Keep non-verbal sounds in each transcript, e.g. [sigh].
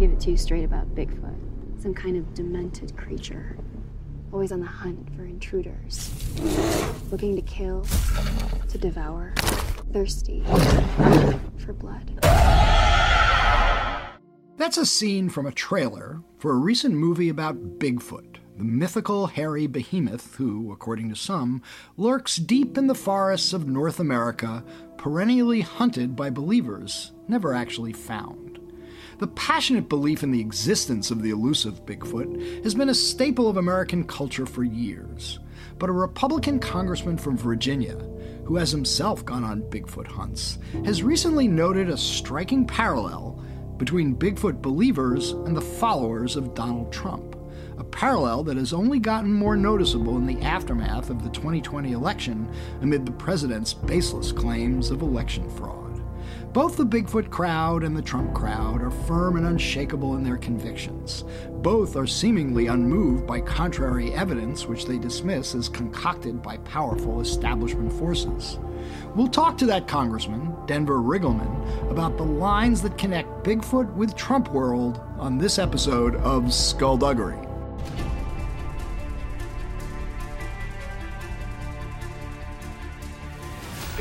give it to you straight about Bigfoot. Some kind of demented creature. Always on the hunt for intruders. Looking to kill, to devour. Thirsty for blood. That's a scene from a trailer for a recent movie about Bigfoot, the mythical hairy behemoth who, according to some, lurks deep in the forests of North America, perennially hunted by believers, never actually found. The passionate belief in the existence of the elusive Bigfoot has been a staple of American culture for years. But a Republican congressman from Virginia, who has himself gone on Bigfoot hunts, has recently noted a striking parallel between Bigfoot believers and the followers of Donald Trump a parallel that has only gotten more noticeable in the aftermath of the 2020 election amid the president's baseless claims of election fraud. Both the Bigfoot crowd and the Trump crowd are firm and unshakable in their convictions. Both are seemingly unmoved by contrary evidence, which they dismiss as concocted by powerful establishment forces. We'll talk to that Congressman, Denver Riggleman, about the lines that connect Bigfoot with Trump world on this episode of Skullduggery.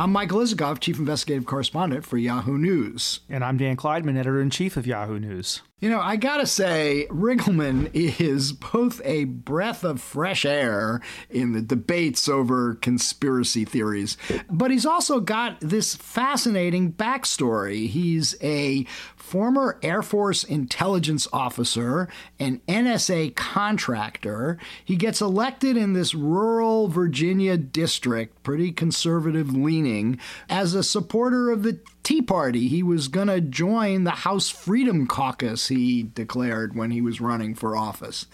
I'm Michael Isikoff, Chief Investigative Correspondent for Yahoo News. And I'm Dan Klaidman, Editor in Chief of Yahoo News. You know, I gotta say, Riggleman is both a breath of fresh air in the debates over conspiracy theories, but he's also got this fascinating backstory. He's a former Air Force intelligence officer, an NSA contractor. He gets elected in this rural Virginia district, pretty conservative leaning, as a supporter of the Tea Party. He was going to join the House Freedom Caucus, he declared when he was running for office.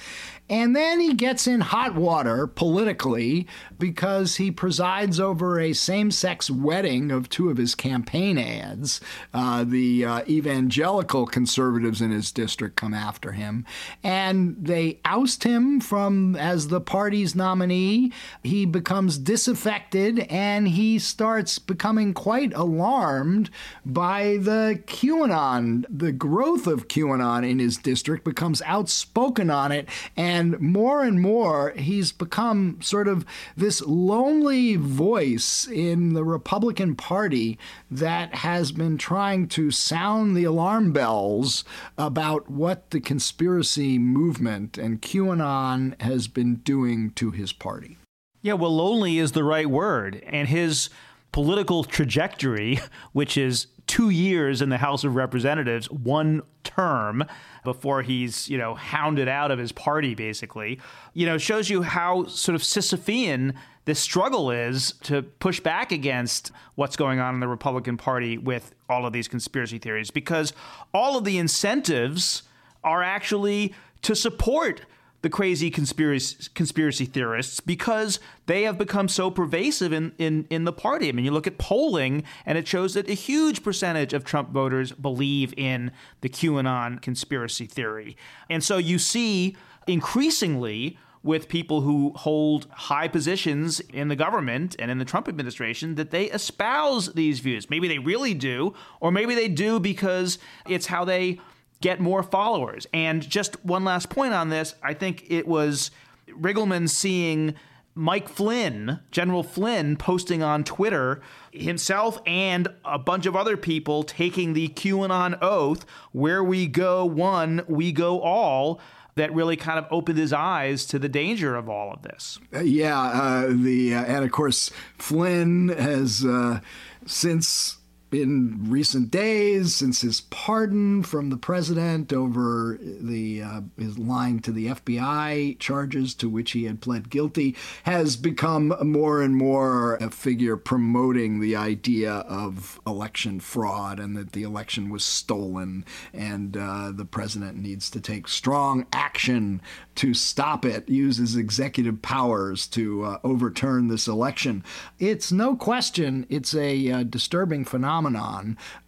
And then he gets in hot water politically because he presides over a same sex wedding of two of his campaign ads. Uh, the uh, evangelical conservatives in his district come after him, and they oust him from as the party's nominee. He becomes disaffected and he starts becoming quite alarmed by the QAnon. The growth of QAnon in his district becomes outspoken on it and and more and more, he's become sort of this lonely voice in the Republican Party that has been trying to sound the alarm bells about what the conspiracy movement and QAnon has been doing to his party. Yeah, well, lonely is the right word. And his political trajectory, which is two years in the House of Representatives, one term before he's, you know, hounded out of his party, basically, you know, shows you how sort of Sisyphean this struggle is to push back against what's going on in the Republican Party with all of these conspiracy theories, because all of the incentives are actually to support the crazy conspiracy conspiracy theorists because they have become so pervasive in, in, in the party. I mean, you look at polling, and it shows that a huge percentage of Trump voters believe in the QAnon conspiracy theory. And so you see increasingly with people who hold high positions in the government and in the Trump administration that they espouse these views. Maybe they really do, or maybe they do because it's how they get more followers. And just one last point on this I think it was Riggleman seeing. Mike Flynn, General Flynn, posting on Twitter himself and a bunch of other people taking the QAnon oath where we go one, we go all that really kind of opened his eyes to the danger of all of this. Uh, yeah, uh, the uh, and of course Flynn has uh, since in recent days, since his pardon from the president over the uh, his lying to the FBI charges to which he had pled guilty, has become more and more a figure promoting the idea of election fraud and that the election was stolen, and uh, the president needs to take strong action to stop it, use his executive powers to uh, overturn this election. It's no question it's a uh, disturbing phenomenon,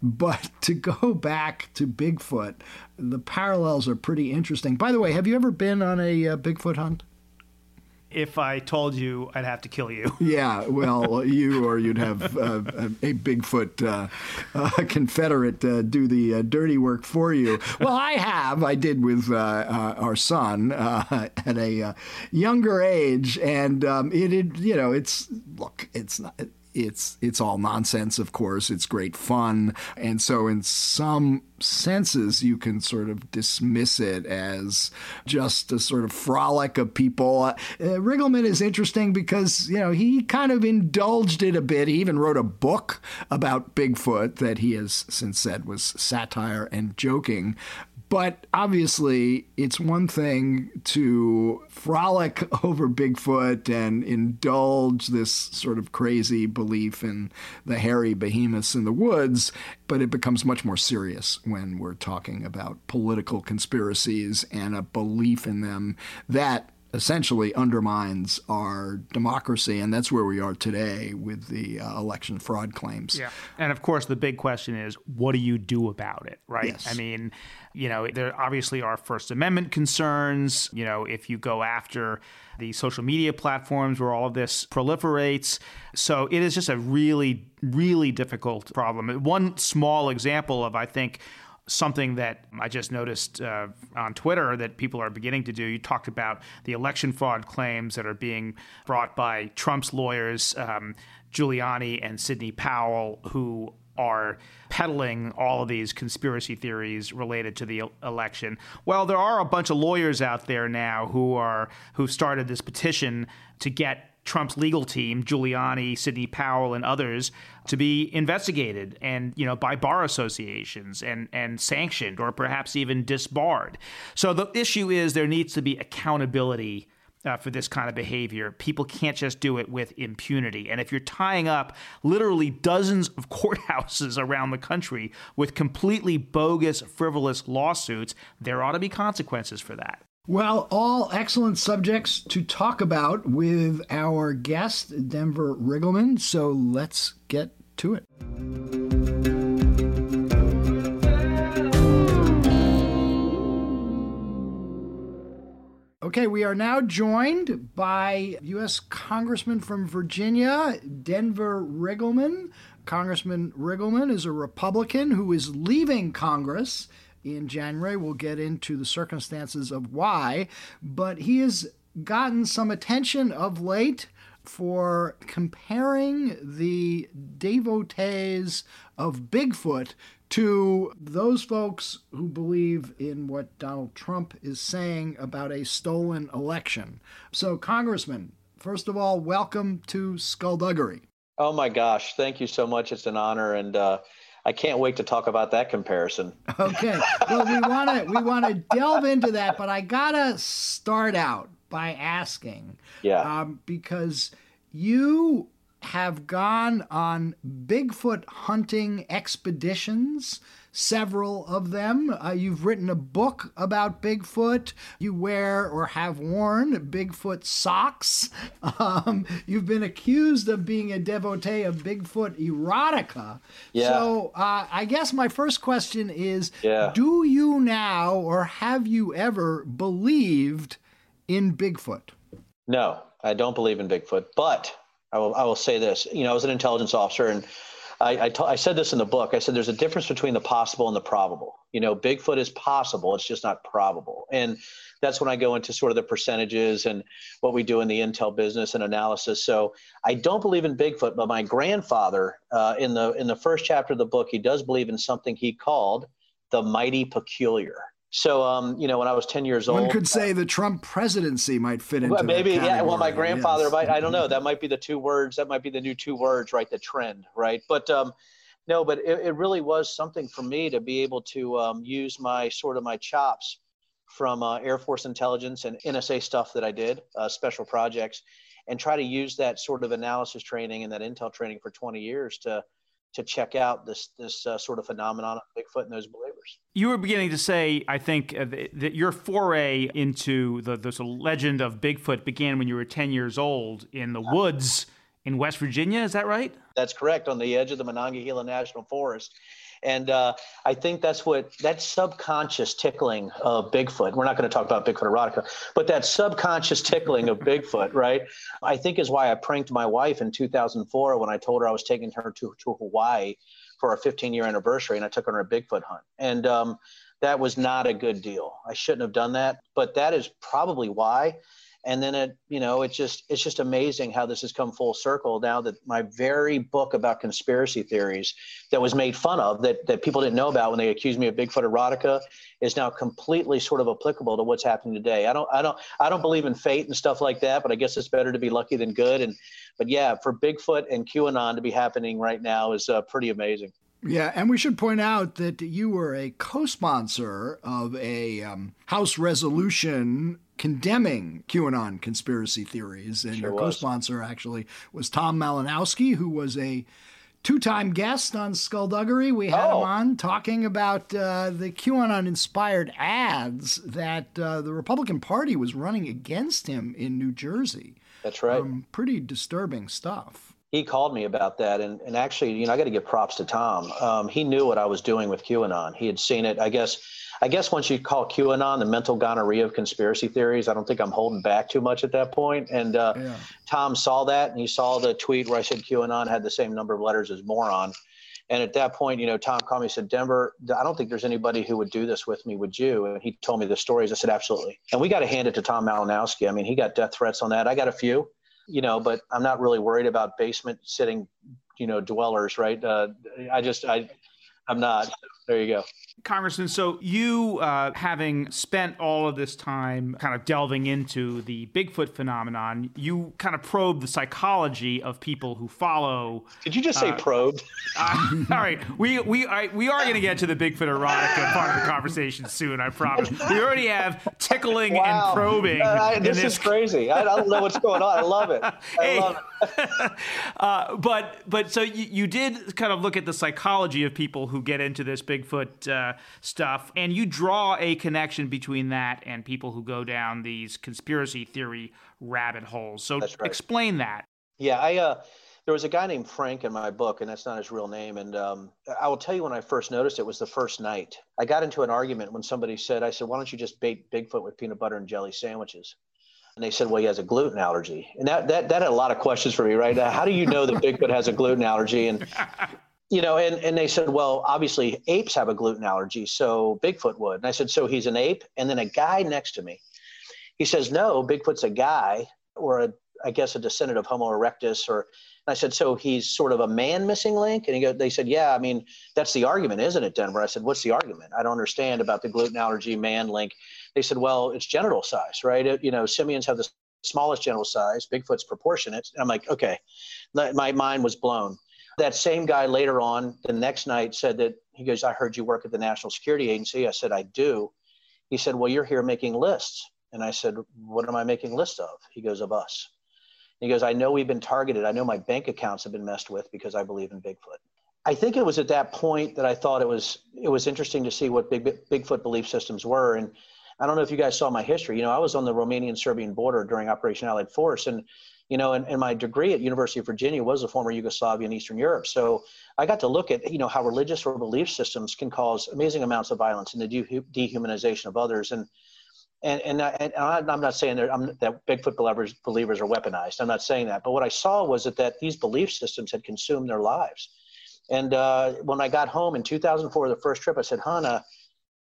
but [laughs] to go back to Bigfoot, the parallels are pretty interesting. By the way, have you ever been on a uh, Bigfoot hunt? if I told you, I'd have to kill you. [laughs] Yeah, well, you or you'd have uh, a Bigfoot uh, uh, Confederate uh, do the uh, dirty work for you. Well, I have. I did with uh, our son [laughs] at a younger age, and um, it, it, you know, it's look, it's not it's it's all nonsense, of course. It's great fun, and so in some senses, you can sort of dismiss it as just a sort of frolic of people. Uh, Riggleman is interesting because you know he kind of indulged it a bit. He even wrote a book about Bigfoot that he has since said was satire and joking. But obviously, it's one thing to frolic [laughs] over Bigfoot and indulge this sort of crazy belief in the hairy behemoths in the woods, but it becomes much more serious when we're talking about political conspiracies and a belief in them that essentially undermines our democracy, and that's where we are today with the uh, election fraud claims. Yeah, and of course, the big question is, what do you do about it, right? Yes. I mean, you know, there obviously are First Amendment concerns. You know, if you go after the social media platforms where all of this proliferates, so it is just a really, really difficult problem. One small example of, I think something that I just noticed uh, on Twitter that people are beginning to do. You talked about the election fraud claims that are being brought by Trump's lawyers, um, Giuliani and Sidney Powell, who are peddling all of these conspiracy theories related to the election. Well, there are a bunch of lawyers out there now who are who've started this petition to get Trump's legal team, Giuliani, Sidney Powell, and others, to be investigated and you know by bar associations and and sanctioned or perhaps even disbarred. So the issue is there needs to be accountability. Uh, for this kind of behavior. People can't just do it with impunity. And if you're tying up literally dozens of [laughs] courthouses around the country with completely bogus, frivolous lawsuits, there ought to be consequences for that. Well, all excellent subjects to talk about with our guest, Denver Riggleman. So let's get to it. Okay, we are now joined by U.S. Congressman from Virginia, Denver Riggleman. Congressman Riggleman is a Republican who is leaving Congress in January. We'll get into the circumstances of why, but he has gotten some attention of late for comparing the devotees of Bigfoot to those folks who believe in what Donald Trump is saying about a stolen election. So, Congressman, first of all, welcome to Skullduggery. Oh my gosh, thank you so much. It's an honor. And uh, I can't wait to talk about that comparison. [laughs] Okay. Well, we want to we want to delve into that, but I gotta start out by asking, yeah, um, because you have gone on Bigfoot hunting expeditions several of them. Uh, you've written a book about Bigfoot. You wear or have worn Bigfoot socks. [laughs] Um, you've been accused of being a devotee of Bigfoot erotica. Yeah. So uh, I guess my first question is yeah. Do you now or have you ever believed in Bigfoot? No, I don't believe in Bigfoot, but I will, I will say this. You know, I was an intelligence officer and I, I, t- I said this in the book. I said there's a difference between the possible and the probable. You know, Bigfoot is possible, it's just not probable. And that's when I go into sort of the percentages and what we do in the intel business and analysis. So I don't believe in Bigfoot, but my grandfather, uh, in the in the first chapter of the book, he does believe in something he called the mighty peculiar. So, um, you know, when I was 10 years old, one could say the Trump presidency might fit into well, maybe, yeah. Well, my grandfather yes. might, I don't know, that might be the two words, that might be the new two words, right? The trend, right? But, um, no, but it, it really was something for me to be able to um, use my sort of my chops from uh, Air Force intelligence and NSA stuff that I did, uh, special projects, and try to use that sort of analysis training and that intel training for 20 years to to check out this this uh, sort of phenomenon of Bigfoot and those believers. You were beginning to say, I think, uh, that your foray into the the legend of Bigfoot began when you were 10 years old in the woods in West Virginia. Is that right? That's correct, on the edge of the Monongahela National Forest. And uh, I think that's what that subconscious tickling of Bigfoot. We're not going to talk about Bigfoot erotica, but that subconscious tickling of Bigfoot, [laughs] right? I think is why I pranked my wife in 2004 when I told her I was taking her to, to Hawaii for our 15 year anniversary, and I took her on a Bigfoot hunt. And um, that was not a good deal. I shouldn't have done that, but that is probably why and then it you know it's just it's just amazing how this has come full circle now that my very book about conspiracy theories that was made fun of that that people didn't know about when they accused me of bigfoot erotica is now completely sort of applicable to what's happening today. I don't i don't i don't believe in fate and stuff like that but i guess it's better to be lucky than good. And but yeah for bigfoot and qanon to be happening right now is uh, pretty amazing yeah, and we should point out that you were a co sponsor of a um, House resolution condemning QAnon conspiracy theories. And sure your co sponsor actually was Tom Malinowski, who was a two time guest on Skullduggery. We had oh. him on talking about uh, the QAnon inspired ads that uh, the Republican Party was running against him in New Jersey. That's right. Um, pretty disturbing stuff he called me about that and, and actually you know i got to give props to tom um, he knew what i was doing with qanon he had seen it i guess i guess once you call qanon the mental gonorrhea of conspiracy theories i don't think i'm holding back too much at that point and uh, yeah. tom saw that and he saw the tweet where i said qanon had the same number of letters as moron and at that point, you know, Tom called me and said, Denver, I don't think there's anybody who would do this with me. Would you? And he told me the stories. I said, absolutely. And we got to hand it to Tom Malinowski. I mean, he got death threats on that. I got a few you know, but I'm not really worried about basement sitting, you know, dwellers, right? Uh, I just, I, I'm not. There you go. Congressman, so you, uh, having spent all of this time kind of delving into the Bigfoot phenomenon, you kind of probe the psychology of people who follow. Did you just say uh, probed? [laughs] Uh, all right, we we I, we are going to get to the Bigfoot erotica part of the conversation soon. I promise. We already have tickling wow. and probing. Uh, this, this, is crazy. I, I, don't know what's going on. I love it. I hey. love it. [laughs] Uh, but but so you, you did kind of look at the psychology of people who get into this Bigfoot uh, stuff, and you draw a connection between that and people who go down these conspiracy theory rabbit holes. So right. explain that. Yeah, I uh, there was a guy named Frank in my book, and that's not his real name. And um, I will tell you when I first noticed it was the first night. I got into an argument when somebody said, "I said, why don't you just bait Bigfoot with peanut butter and jelly sandwiches?" And they said, well, he has a gluten allergy. And that, that, that had a lot of questions for me, right? How do you know that Bigfoot has a gluten allergy? And you know, and, and they said, well, obviously apes have a gluten allergy, so Bigfoot would. And I said, so he's an ape? And then a guy next to me, he says, no, Bigfoot's a guy or a, I guess a descendant of Homo erectus. Or, and I said, so he's sort of a man missing link? And he go, they said, yeah, I mean, that's the argument, isn't it, Denver? I said, what's the argument? I don't understand about the gluten allergy man link. They said, well, it's genital size, right? It, you know, simians have the smallest genital size, Bigfoot's proportionate. And I'm like, okay, my mind was blown. That same guy later on, the next night, said that he goes, I heard you work at the National Security Agency. I said, I do. He said, Well, you're here making lists. And I said, What am I making lists of? He goes, Of us. he goes, I know we've been targeted. I know my bank accounts have been messed with because I believe in Bigfoot. I think it was at that point that I thought it was it was interesting to see what big, Bigfoot belief systems were. And I don't know if you guys saw my history. You know, I was on the Romanian Serbian border during Operation Allied Force, and you know, and, and my degree at University of Virginia was a former Yugoslavia and Eastern Europe. So I got to look at, you know, how religious or belief systems can cause amazing amounts of violence and the de- dehumanization of others. And, and, and, I, and I'm not saying that, I'm, that Bigfoot believers, believers are weaponized. I'm not saying that. But what I saw was that, that these belief systems had consumed their lives. And uh, when I got home in 2004, the first trip, I said, Hannah,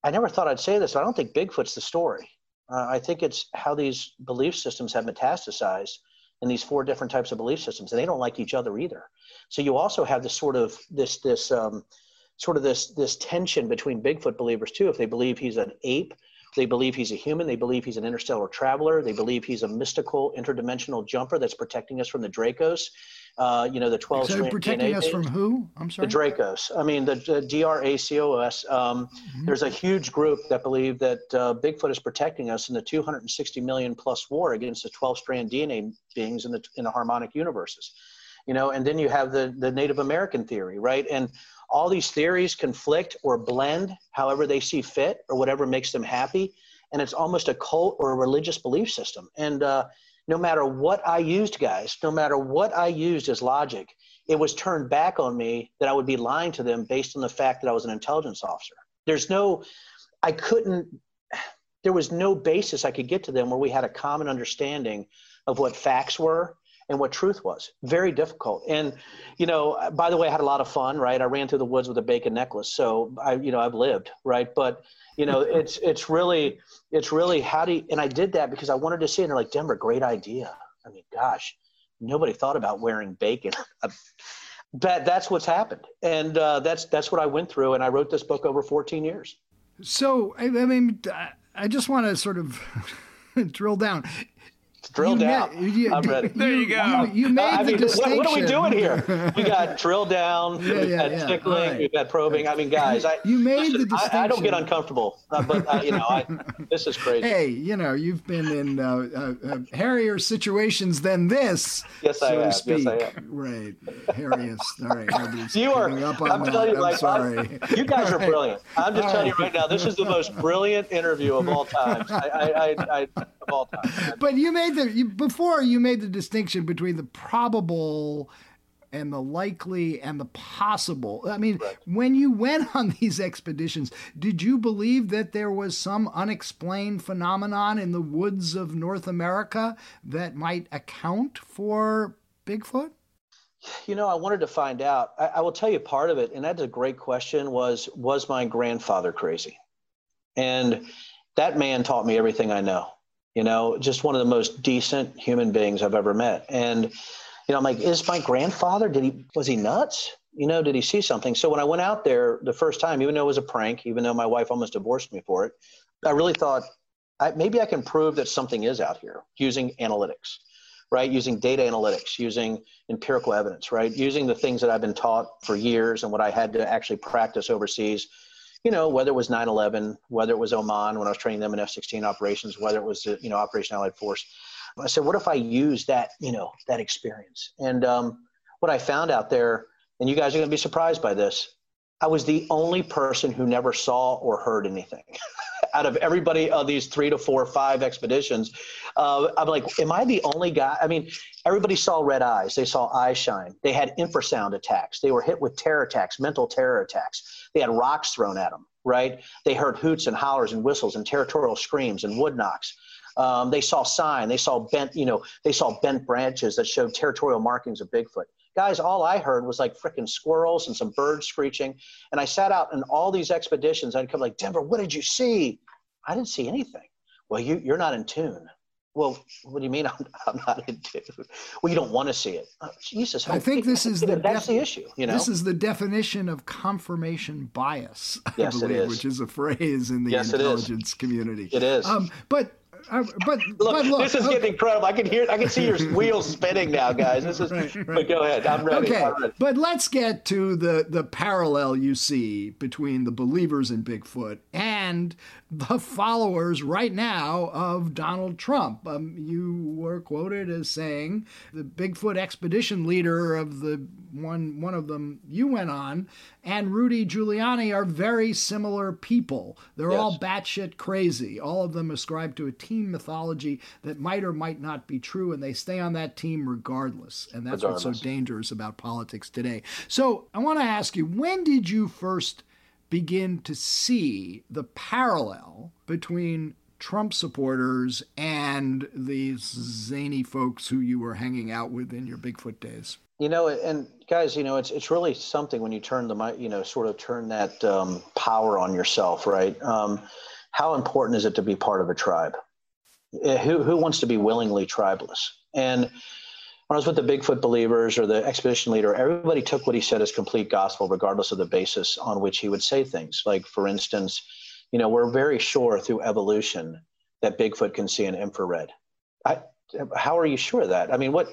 I never thought I'd say this, I don't think Bigfoot's the story. Uh, I think it's how these belief systems have metastasized in these four different types of belief systems, and they don't like each other either. So you also have this sort of this this um, sort of this this tension between Bigfoot believers too. If they believe he's an ape, they believe he's a human, they believe he's an interstellar traveler, they believe he's a mystical interdimensional jumper that's protecting us from the Dracos. Uh, you know, the 12 so protecting DNA us from who? I'm sorry. The Dracos. I mean, the, the DRACOS. Um, mm-hmm. There's a huge group that believe that uh, Bigfoot is protecting us in the 260 million plus war against the 12 strand DNA beings in the in the harmonic universes. You know, and then you have the the Native American theory, right? And all these theories conflict or blend however they see fit or whatever makes them happy and it's almost a cult or a religious belief system and uh, no matter what i used guys no matter what i used as logic it was turned back on me that i would be lying to them based on the fact that i was an intelligence officer. There's no i couldn't there was no basis i could get to them where we had a common understanding of what facts were and what truth was. Very difficult. And, you know, by the way, I had a lot of fun, right? I ran through the woods with a bacon necklace. So I, you know, I've lived, right? But, you know, [laughs] it's, it's really, it's really how do you, and I did that because I wanted to see. And they're like, Denver, great idea. I mean, gosh, nobody thought about wearing bacon. [laughs] that that's what's happened. And uh, that's, that's what I went through. And I wrote this book over 14 years. So, I, I mean, I just want to sort of [laughs] drill down drill down. you, I'm ready. There you go. You, you made uh, the mean, distinction. What, what, are we doing here? We [laughs] got drill down. yeah, we got yeah, tickling. Right. We got probing. I mean, guys, I you made listen, the distinction. I, I, don't get uncomfortable, uh, but uh, you know, I, [laughs] this is crazy. Hey, you know, you've been in uh, uh, uh hairier situations than this. Yes, so I have. To speak. Yes, I have. Right, hairiest. All right, you are. Up on I'm that. telling you, I'm like, sorry. I'm, you guys are brilliant. I'm just all telling right. you right now. This is the most brilliant interview of all time. I, I, I, of all time. [laughs] But you made the you, before you made the distinction between the probable and the likely and the possible. I mean, right. when you went [laughs] on these expeditions, did you believe that there was some unexplained phenomenon in the woods of North America that might account for Bigfoot? You know, I wanted to find out. I, I will tell you part of it, and that's a great question. Was was my grandfather crazy? And that man taught me everything I know you know, just one of the most decent human beings I've ever met. And, you know, I'm like, is my grandfather, did he, was he nuts? You know, did he see something? So when I went out there the first time, even though it was a prank, even though my wife almost divorced me for it, I really thought I, maybe I can prove that something is out here using analytics, right? Using data analytics, using empirical evidence, right? Using the things that I've been taught for years and what I had to actually practice overseas you know, whether it was 9/11, whether it was Oman when I was training them in F-16 operations, whether it was you know Operation Allied Force. I said, what if I use that you know that experience? And um, what I found out there, and you guys are going to be surprised by this, I was the only person who never saw or heard anything. [laughs] Out of everybody of these three to four, or five expeditions, uh, I'm like, am I the only guy? I mean, everybody saw red eyes. They saw eye shine. They had infrasound attacks. They were hit with terror attacks, mental terror attacks. They had rocks thrown at them, right? They heard hoots and hollers and whistles and territorial screams and wood knocks. Um, they saw sign. They saw bent, you know, they saw bent branches that showed territorial markings of Bigfoot. Guys, all I heard was like freaking squirrels and some birds screeching. And I sat out in all these expeditions. I'd come like, Denver, what did you see? I didn't see anything. Well, you, you're not in tune. Well, what do you mean [laughs] I'm, I'm not in tune? Well, you don't want to see it. Oh, Jesus, I think this is the [laughs] that's the issue. You know, this is the definition of confirmation bias. [laughs] Yes, believe, it is. Which is a phrase in the yes, intelligence community. It is. Um, but but, look, but look, this is okay. getting incredible. I can hear, I can see your wheels spinning now, guys. This is. right, right. But go ahead. I'm ready. Okay, I'm ready. but let's get to the the parallel you see between the believers in Bigfoot and the followers right now of Donald Trump. Um, you were quoted as saying the Bigfoot expedition leader of the one one of them you went on and Rudy Giuliani are very similar people. They're yes. all batshit crazy. All of them ascribe to a team mythology that might or might not be true, and they stay on that team regardless. And that's regardless. what's so dangerous about politics today. So I want to ask you, when did you first begin to see the parallel between Trump supporters and these zany folks who you were hanging out with in your Bigfoot days? You know, and guys, you know, it's it's really something when you turn the you know sort of turn that um, power on yourself, right? Um, how important is it to be part of a tribe? Eh, who who wants to be willingly tribeless? And when I was with the Bigfoot believers or the expedition leader, everybody took what he said as complete gospel, regardless of the basis on which he would say things. Like, for instance, you know, we're very sure through evolution that Bigfoot can see in infrared. I, how are you sure of that? I mean, what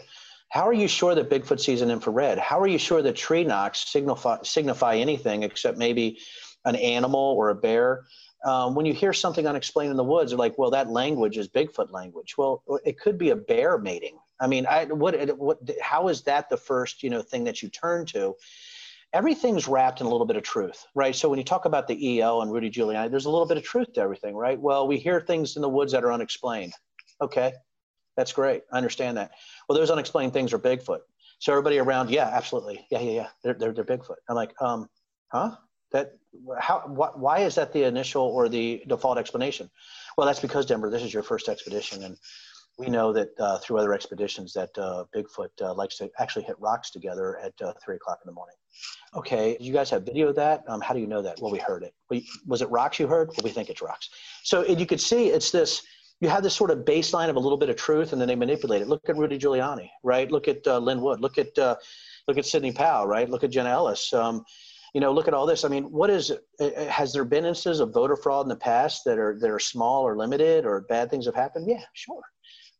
How are you sure that Bigfoot sees an infrared? How are you sure that tree knocks signify, signify anything except maybe an animal or a bear? Um, when you hear something unexplained in the woods, you're like, well, that language is Bigfoot language. Well, it could be a bear mating. I mean, I, what, what, how is that the first, you know, thing that you turn to? Everything's wrapped in a little bit of truth, right? So when you talk about the EO and Rudy Giuliani, there's a little bit of truth to everything, right? Well, we hear things in the woods that are unexplained. Okay, that's great. I understand that. Well, those unexplained things are Bigfoot. So everybody around, yeah, absolutely, yeah, yeah, yeah, they're they're, they're Bigfoot. I'm like, um, huh? That how wh- why is that the initial or the default explanation? Well, that's because Denver, this is your first expedition, and we know that uh, through other expeditions that uh, Bigfoot uh, likes to actually hit rocks together at uh, three o'clock in the morning. Okay, you guys have video of that? Um, how do you know that? Well, we heard it. We, was it rocks you heard? Well, we think it's rocks. So you could see it's this. You have this sort of baseline of a little bit of truth, and then they manipulate it. Look at Rudy Giuliani, right? Look at uh, Lin Wood. Look at uh, look at Sidney Powell, right? Look at Jenna Ellis. Um, you know, look at all this. I mean, what is? Has there been instances of voter fraud in the past that are that are small or limited, or bad things have happened? Yeah, sure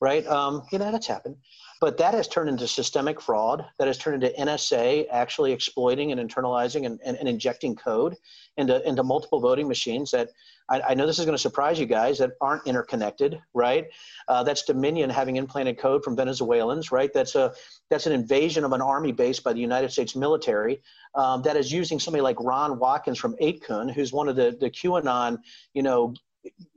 right? Um, you know, that's happened. But that has turned into systemic fraud. That has turned into NSA actually exploiting and internalizing and, and, and injecting code into, into multiple voting machines that I, I know this is going to surprise you guys that aren't interconnected, right? Uh, that's Dominion having implanted code from Venezuelans, right? That's a that's an invasion of an army base by the United States military um, that is using somebody like Ron Watkins from 8kun, who's one of the the QAnon, you know,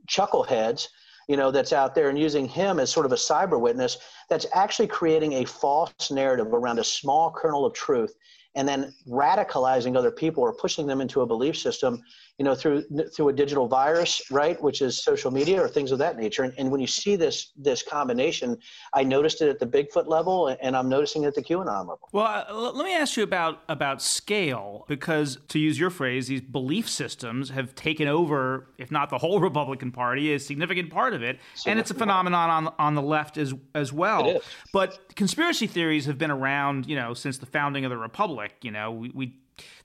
chuckleheads you know, that's out there and using him as sort of a cyber witness that's actually creating a false narrative around a small kernel of truth and then radicalizing other people or pushing them into a belief system you know through through a digital virus right which is social media or things of that nature. And, and when you see this this combination i noticed it at the bigfoot level and i'm noticing it at the qanon level. Well uh, let me ask you about about scale because to use your phrase these belief systems have taken over if not the whole [laughs] republican party a significant part of it and it's a phenomenon on on the left as as well. But conspiracy theories have been around you know since the founding of the republic you know we, we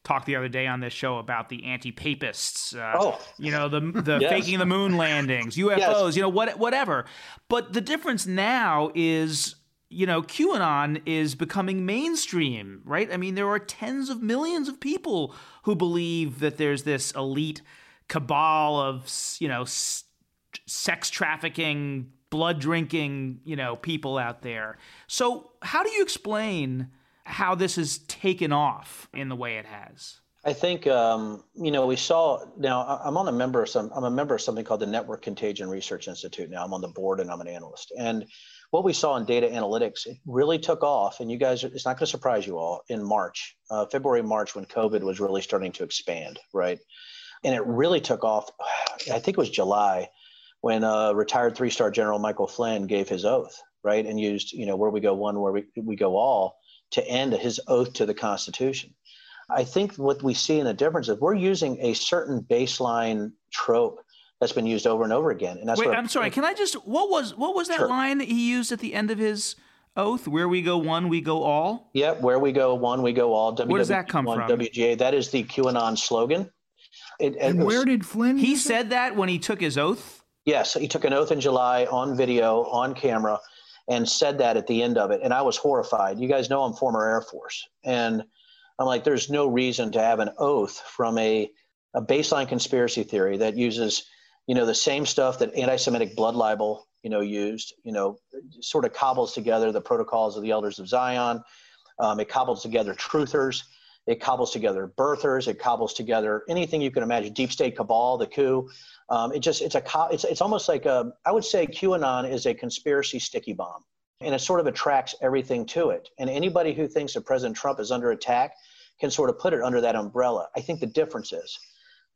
talked the other day on this show about the anti-papists. Uh, oh, you know the the yes. faking the moon landings, UFOs. [laughs] Yes. You know what whatever. But the difference now is. You know, QAnon is becoming mainstream, right? I mean, there are tens of millions of people who believe that there's this elite cabal of, you know, s- sex trafficking, blood drinking, you know, people out there. So, how do you explain how this has taken off in the way it has? I think um, you know we saw. Now I'm on a member of some. I'm a member of something called the Network Contagion Research Institute. Now I'm on the board and I'm an analyst. And what we saw in data analytics, it really took off. And you guys, it's not going to surprise you all in March, uh, February, March, when COVID was really starting to expand, right? And it really took off. I think it was July when uh, retired three-star General Michael Flynn gave his oath, right, and used you know where we go one, where we we go all to end his oath to the Constitution. I think what we see in the difference is we're using a certain baseline trope that's been used over and over again. And that's Wait, I'm sorry. Can I just what was what was that sure. line that he used at the end of his oath? Where we go one, we go all. Yep, where we go one, we go all. Where does that come from? WGA. That is the QAnon slogan. It, and it was, where did Flynn? He said that when he took his oath. Yes, he took an oath in July on video, on camera, and said that at the end of it. And I was horrified. You guys know I'm former Air Force. And I'm like, there's no reason to have an oath from a, a baseline conspiracy theory that uses, you know, the same stuff that anti-Semitic blood libel, you know, used, you know, sort of cobbles together the protocols of the elders of Zion. Um, it cobbles together truthers. It cobbles together birthers. It cobbles together anything you can imagine. Deep state cabal, the coup. Um, it just it's a it's it's almost like a I would say QAnon is a conspiracy sticky bomb, and it sort of attracts everything to it. And anybody who thinks that President Trump is under attack can sort of put it under that umbrella. I think the difference is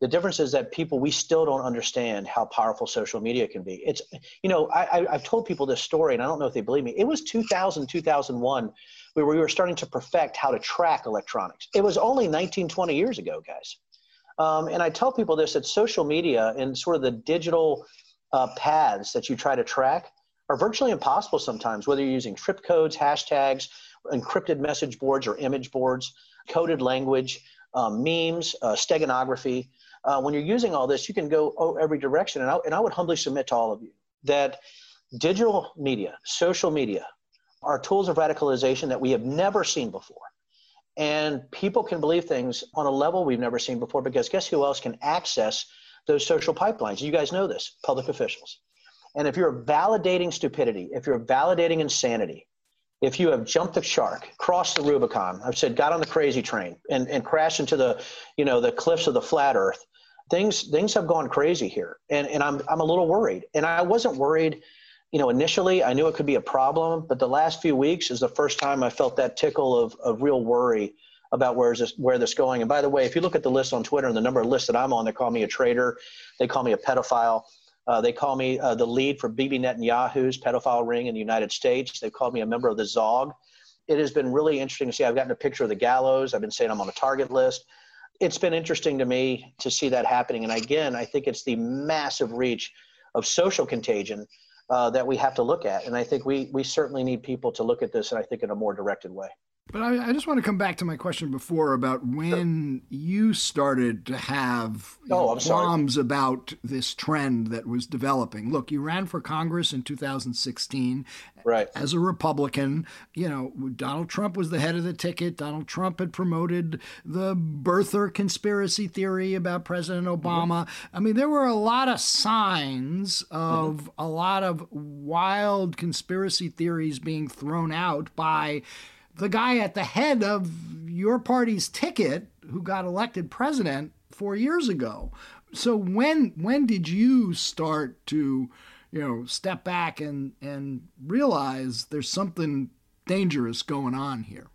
the difference is that people we still don't understand how powerful social media can be it's you know I, have told people this story and i don't know if they believe me it was 2000 2001 where we were starting to perfect how to track electronics it was only 19 20 years ago guys um, and I tell people this that social media and sort of the digital uh, paths that you try to track are virtually impossible sometimes, whether you're using trip codes, hashtags, encrypted message boards or image boards, coded language, um, memes, uh, steganography. Uh, when you're using all this, you can go every direction. And I, and I would humbly submit to all of you that digital media, social media, are tools of radicalization that we have never seen before. And people can believe things on a level we've never seen before because guess who else can access those social pipelines? You guys know this public officials. And if you're validating stupidity, if you're validating insanity, if you have jumped the shark, crossed the Rubicon, I've said got on the crazy train and, and crashed into the, you know, the cliffs of the flat earth, things things have gone crazy here. And and I'm I'm a little worried. And I wasn't worried, you know, initially I knew it could be a problem, but the last few weeks is the first time I felt that tickle of, of real worry about where's this where this going. And by the way, if you look at the list on Twitter and the number of lists that I'm on, they call me a traitor, they call me a pedophile. Uh, they call me uh, the lead for Bibi Netanyahu's pedophile ring in the United States. They've called me a member of the Zog. It has been really interesting to see. I've gotten a picture of the gallows. I've been saying I'm on a target list. It's been interesting to me to see that happening. And again, I think it's the massive reach of social contagion uh, that we have to look at. And I think we, we certainly need people to look at this, and I think in a more directed way. But I, I, just want to come back to my question before about when sure. you started to have oh, qualms about this trend that was developing. Look, you ran for Congress in 2016 right. as a Republican. You know, Donald Trump was the head of the ticket. Donald Trump had promoted the birther conspiracy theory about President mm-hmm. Obama. Mm-hmm. I mean, there were a lot of signs of mm-hmm. a lot of wild conspiracy theories being thrown out by the guy at the head of your party's ticket who got elected president four years ago. So when when did you start to, you know, step back and and realize there's something dangerous going on here?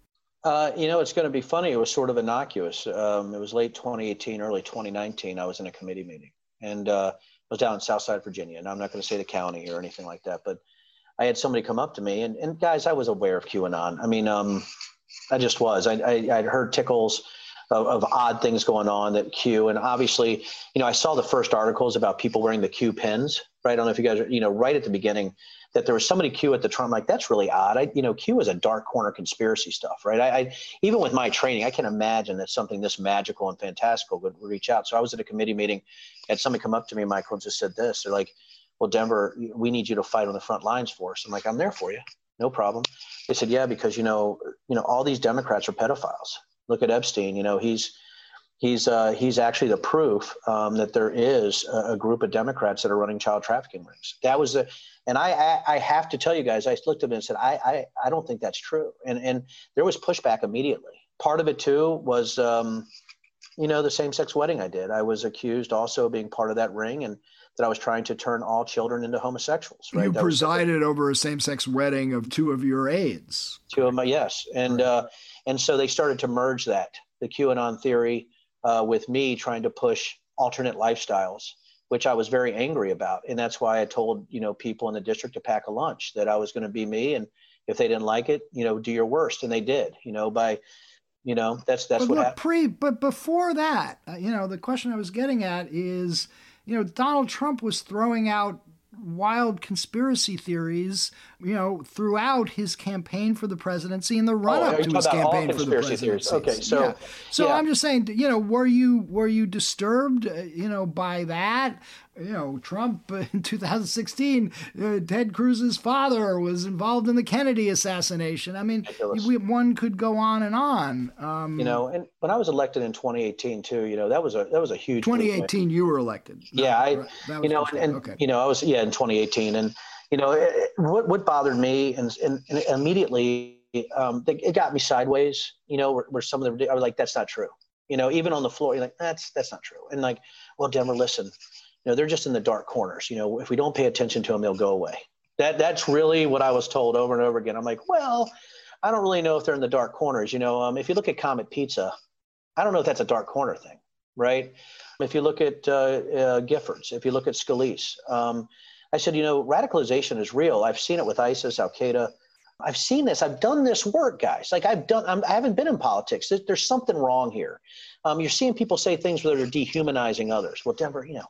Uh, you know, it's going to be funny. It was sort of innocuous. Um, it was late 2018, early 2019. I was in a committee meeting, and uh, I was down in Southside Virginia. And I'm not going to say the county or anything like that, but I had somebody come up to me, and, and guys, I was aware of QAnon. I mean, um, I just was. I, I, would heard tickles of, of, odd things going on that Q, and obviously, you know, I saw the first articles about people wearing the Q pins, right? I don't know if you guys are, you know, right at the beginning that there was somebody Q at the Trump. Like that's really odd. I, you know, Q is a dark corner conspiracy stuff, right? I, I even with my training, I can imagine that something this magical and fantastical would reach out. So I was at a committee meeting, and somebody come up to me, Michael, and just said this. They're like well, Denver, we need you to fight on the front lines for us. I'm like, I'm there for you. No problem. They said, yeah, because, you know, you know, all these Democrats are pedophiles. Look at Epstein, you know, he's, he's, uh, he's actually the proof um, that there is a, a, group of Democrats that are running child trafficking rings. That was the, and I, I, I have to tell you guys, I looked at him and said, I, I, I don't think that's true. And, and there was pushback immediately. Part of it too was, um, you know, the same sex wedding I did. I was accused also of being part of that ring. And, that I was trying to turn all children into homosexuals. Right? You that presided over a same-sex wedding of two of your aides. Two of my yes, and right. uh, and so they started to merge that the QAnon theory uh, with me trying to push alternate lifestyles, which I was very angry about, and that's why I told you know people in the district to pack a lunch that I was going to be me, and if they didn't like it, you know, do your worst, and they did. You know, by you know that's that's but what look, happened. Pre, but before that, uh, you know, the question I was getting at is you know, Donald Trump was throwing out wild conspiracy theories, you know, throughout his campaign for the presidency and the run up oh, to his campaign for the presidency. Theories. Okay, so yeah. so yeah. I'm just saying, you know, were you were you disturbed, uh, you know, by that? You know, Trump [laughs] in 2016, uh, Ted Cruz's father was involved in the Kennedy assassination. I mean, we, one could go on and on. Um, you know, and when I was elected in 2018 too, you know, that was a that was a huge. 2018, movement. you were elected. Yeah, I, you know, and, and okay. you know, I was yeah in 2018, and you know, it, what what bothered me, and and, and immediately. Um, it got me sideways, you know, where, where some of the, I was like, that's not true. You know, even on the floor, you're like, that's, that's not true. And like, well, Denver, listen, you know, they're just in the dark corners. You know, if we don't pay attention to them, they'll go away. That that's really what I was told over and over again. I'm like, well, I don't really know if they're in the dark corners. You know, um, if you look at Comet Pizza, I don't know if that's a dark corner thing, right? If you look at uh, uh, Giffords, if you look at Scalise, um, I said, you know, radicalization is real. I've seen it with ISIS, Al Qaeda. I've seen this. I've done this work, guys. Like I've done. I'm, I have not been in politics. There's something wrong here. Um, you're seeing people say things that are dehumanizing others. Well, Denver, you know,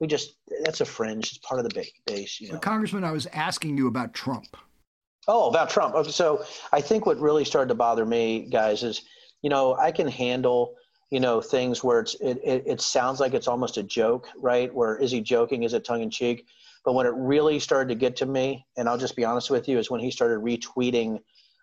we just that's a fringe. It's part of the base. You know. Congressman, I was asking you about Trump. Oh, about Trump. So I think what really started to bother me, guys, is you know I can handle you know, things where it's it, it, it sounds like it's almost a joke, right? Where is he joking? Is it tongue in cheek? But when it really started to get to me, and I'll just be honest with you, is when he started retweeting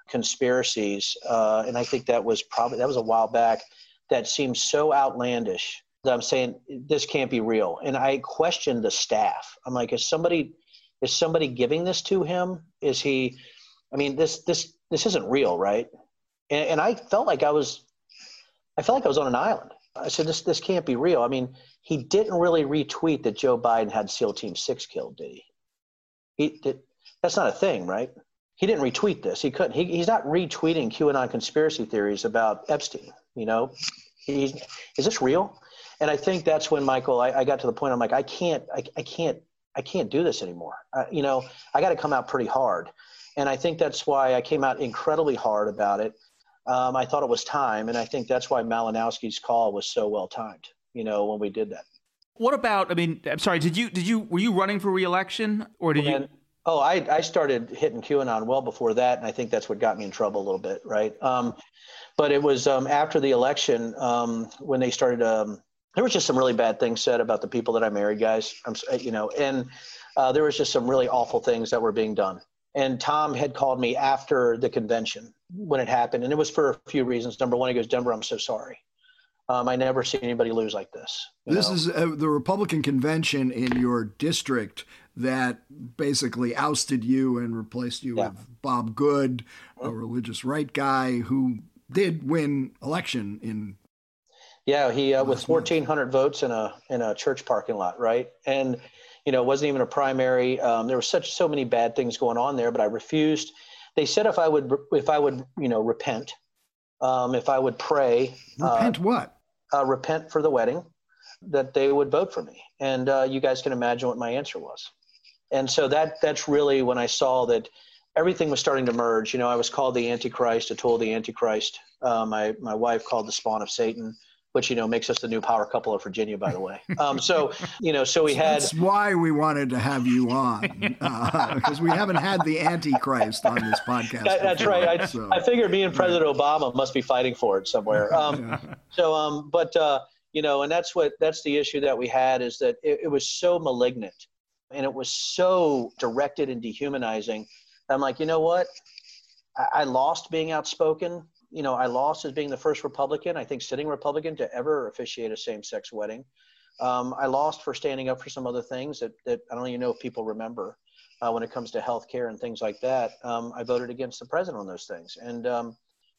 conspiracies, uh, and I think that was probably that was a while back. That seemed so outlandish I'm saying this can't be real. And I questioned the staff. I'm like, is somebody is somebody giving this to him? Is he? I mean, this this this isn't real, right? And, and I felt like I was, I felt like I was on an island. I said, this this can't be real. I mean, he didn't really retweet that Joe Biden had SEAL Team Six killed, did he? He did. That's not a thing, right? He didn't retweet this. He couldn't. He, he's not retweeting QAnon conspiracy theories about Epstein. You know, he's, is this real? And I think that's when Michael, I, I got to the point. I'm like, I can't, I, I can't, I can't do this anymore. Uh, you know, I got to come out pretty hard. And I think that's why I came out incredibly hard about it. Um, I thought it was time, and I think that's why Malinowski's call was so well timed. You know, when we did that. What about? I mean, I'm sorry. Did you did you were you running for reelection or did you? Oh, I, I started hitting QAnon well before that, and I think that's what got me in trouble a little bit, right? Um, but it was um, after the election um, when they started. There was just some really bad things said about the people that I married, guys. I'm, you know, and uh, there was just some really awful things that were being done. And Tom had called me after the convention when it happened, and it was for a few reasons. Number one, he goes, "Denver, I'm so sorry. Um, I never see anybody lose like this." This know? is uh, the Republican convention in your district that basically ousted you and replaced you yeah. with Bob Good, a religious right guy who did win election in. Yeah, he uh, with fourteen hundred votes in a in a church parking lot, right? And you know, it wasn't even a primary. Um, there were such so many bad things going on there, but I refused. They said if I would if I would you know repent, um, if I would pray. Repent uh, what? Uh, repent for the wedding, that they would vote for me. And uh, you guys can imagine what my answer was and so that that's really when I saw that everything was starting to merge. You know, I was called the Antichrist, a tool of the Antichrist. Uh, my my wife called the spawn of Satan, which you know makes us the new power couple of Virginia, by the way. [laughs] Um, so you know, so we had. That's why we wanted to have you on because uh, we haven't had the Antichrist on this podcast. That, that's before, right. I, so. I figured me and President right. Obama must be fighting for it somewhere. [laughs] Um, yeah. So, um, but uh, you know, and that's what that's the issue that we had is that it, it was so malignant and it was so directed and dehumanizing. I'm like, you know what? I, I lost being outspoken. You know, I lost as being the first Republican, I think sitting Republican to ever officiate a same-sex wedding. Um, I lost for standing up for some other things that, that I don't even know if people remember uh, when it comes to health care and things like that. Um, I voted against the president on those things. And, um,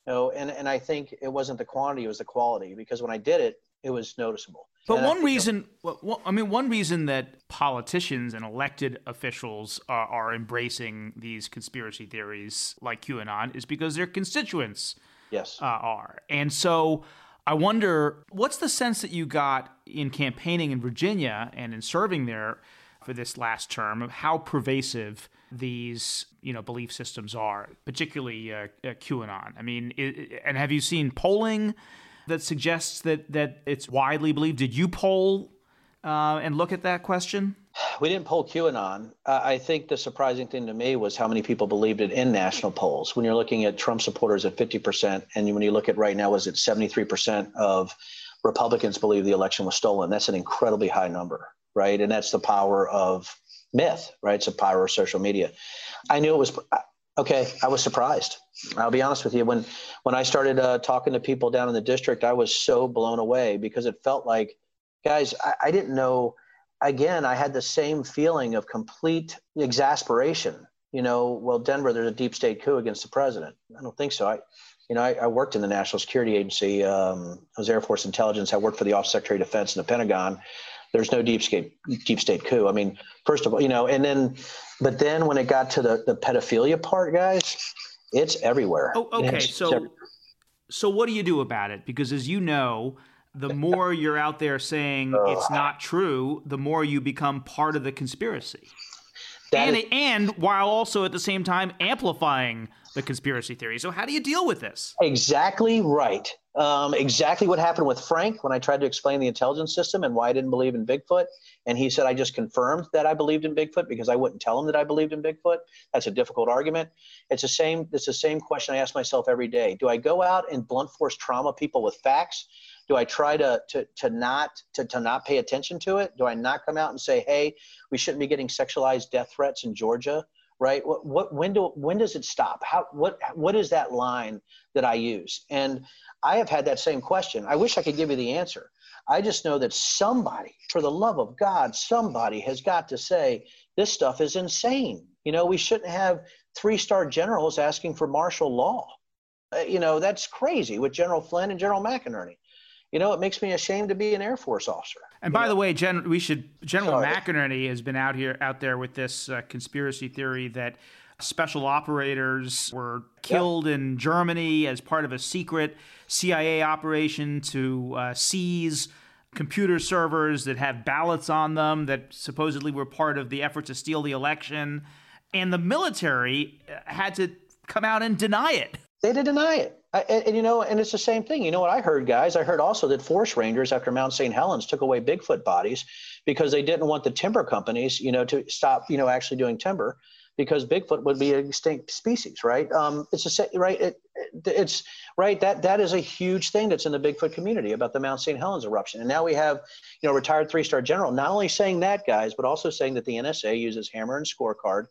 you know, and, and I think it wasn't the quantity, it was the quality because when I did it, it was noticeable. But and one reason, well, I mean, one reason that politicians and elected officials are, are, embracing these conspiracy theories like QAnon is because their constituents yes. Uh, are. And so I wonder what's the sense that you got in campaigning in Virginia and in serving there for this last term of how pervasive these you know belief systems are, particularly uh, uh, QAnon. I mean, it, and have you seen polling? that suggests that that it's widely believed. Did you poll uh, and look at that question? [sighs] We didn't poll QAnon. Uh, I think the surprising thing to me was how many people believed it in national polls. When you're looking at Trump supporters at 50%, and when you look at right now, was it 73% of Republicans believe the election was stolen? That's an incredibly high number, right? And that's the power of myth, right? It's the power of social media. I knew it was. Okay, I was surprised. I'll be honest with you. When when I started uh, talking to people down in the district, I was so blown away because it felt like, guys, I, I didn't know. Again, I had the same feeling of complete exasperation. You know, well, Denver, there's a deep state coup against the president. I don't think so. I, you know, I, I worked in the National Security Agency. Um, I was Air Force Intelligence. I worked for the Office of Secretary of Defense in the Pentagon there's no deep state deep state coup. I mean, first of all, you know, and then, but then when it got to the the pedophilia part, guys, it's everywhere. Oh, okay. So, everywhere. so what do you do about it? Because as you know, the more you're out there saying it's not true, the more you become part of the conspiracy. and is, and while also at the same time amplifying the conspiracy theory. So how do you deal with this? Exactly right. Um, exactly what happened with Frank when I tried to explain the intelligence system and why I didn't believe in Bigfoot. And he said, I just confirmed that I believed in Bigfoot because I wouldn't tell him that I believed in Bigfoot. That's a difficult argument. It's the same, it's the same question I ask myself every day. Do I go out and blunt force trauma people with facts? Do I try to to to not to, to not pay attention to it? Do I not come out and say, hey, we shouldn't be getting sexualized death threats in Georgia? Right? What, what when do when does it stop? How what what is that line that I use? And I have had that same question. I wish I could give you the answer. I just know that somebody, for the love of God, somebody has got to say, this stuff is insane. You know, we shouldn't have three star generals asking for martial law. Uh, you know, that's crazy with General Flynn and General McInerney. You know, it makes me ashamed to be an Air Force officer. And by know? the way, Gen- we should General Sorry. McInerney has been out here out there with this uh, conspiracy theory that special operators were killed yep. in Germany as part of a secret CIA operation to uh, seize computer servers that have ballots on them that supposedly were part of the effort to steal the election. And the military uh, had to come out and deny it. They did deny it. And, and, you know, and it's the same thing. You know what I heard, guys? I heard also that forest rangers after Mount St. Helens took away Bigfoot bodies because they didn't want the timber companies, you know, to stop, you know, actually doing timber because Bigfoot would be an extinct species, right? Um, it's a right. It, it's right that that is a huge thing that's in the Bigfoot community about the Mount St. Helens eruption. And now we have, you know, retired three-star general not only saying that, guys, but also saying that the NSA uses hammer and scorecard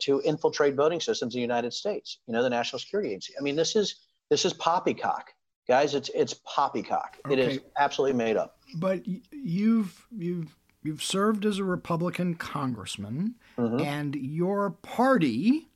to infiltrate voting systems in the United States. You know, the National Security Agency. I mean, this is this is poppycock, guys. It's it's poppycock. Okay. It is absolutely made up. But you've you've you've served as a Republican congressman, mm-hmm. and your party,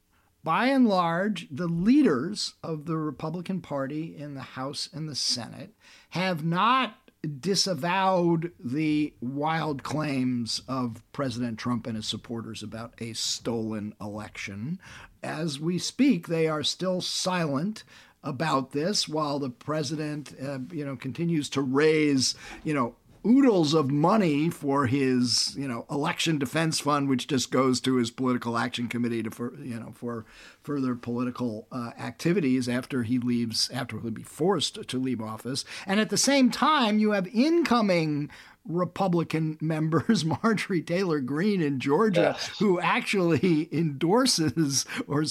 by and large, the leaders of the Republican Party in the House and the Senate have not disavowed the wild claims of President Trump and his supporters about a stolen election. As we speak, they are still silent about this while the president, uh, you know, continues to raise, you know, oodles of money for his, you know, election defense fund, which just goes to his political action committee to, for, you know, for further political uh, activities after he leaves, after he'll be forced to leave office. And at the same time, you have incoming Republican [laughs] members, [laughs] Marjorie Taylor Greene in Georgia, yes. who actually [laughs] endorses or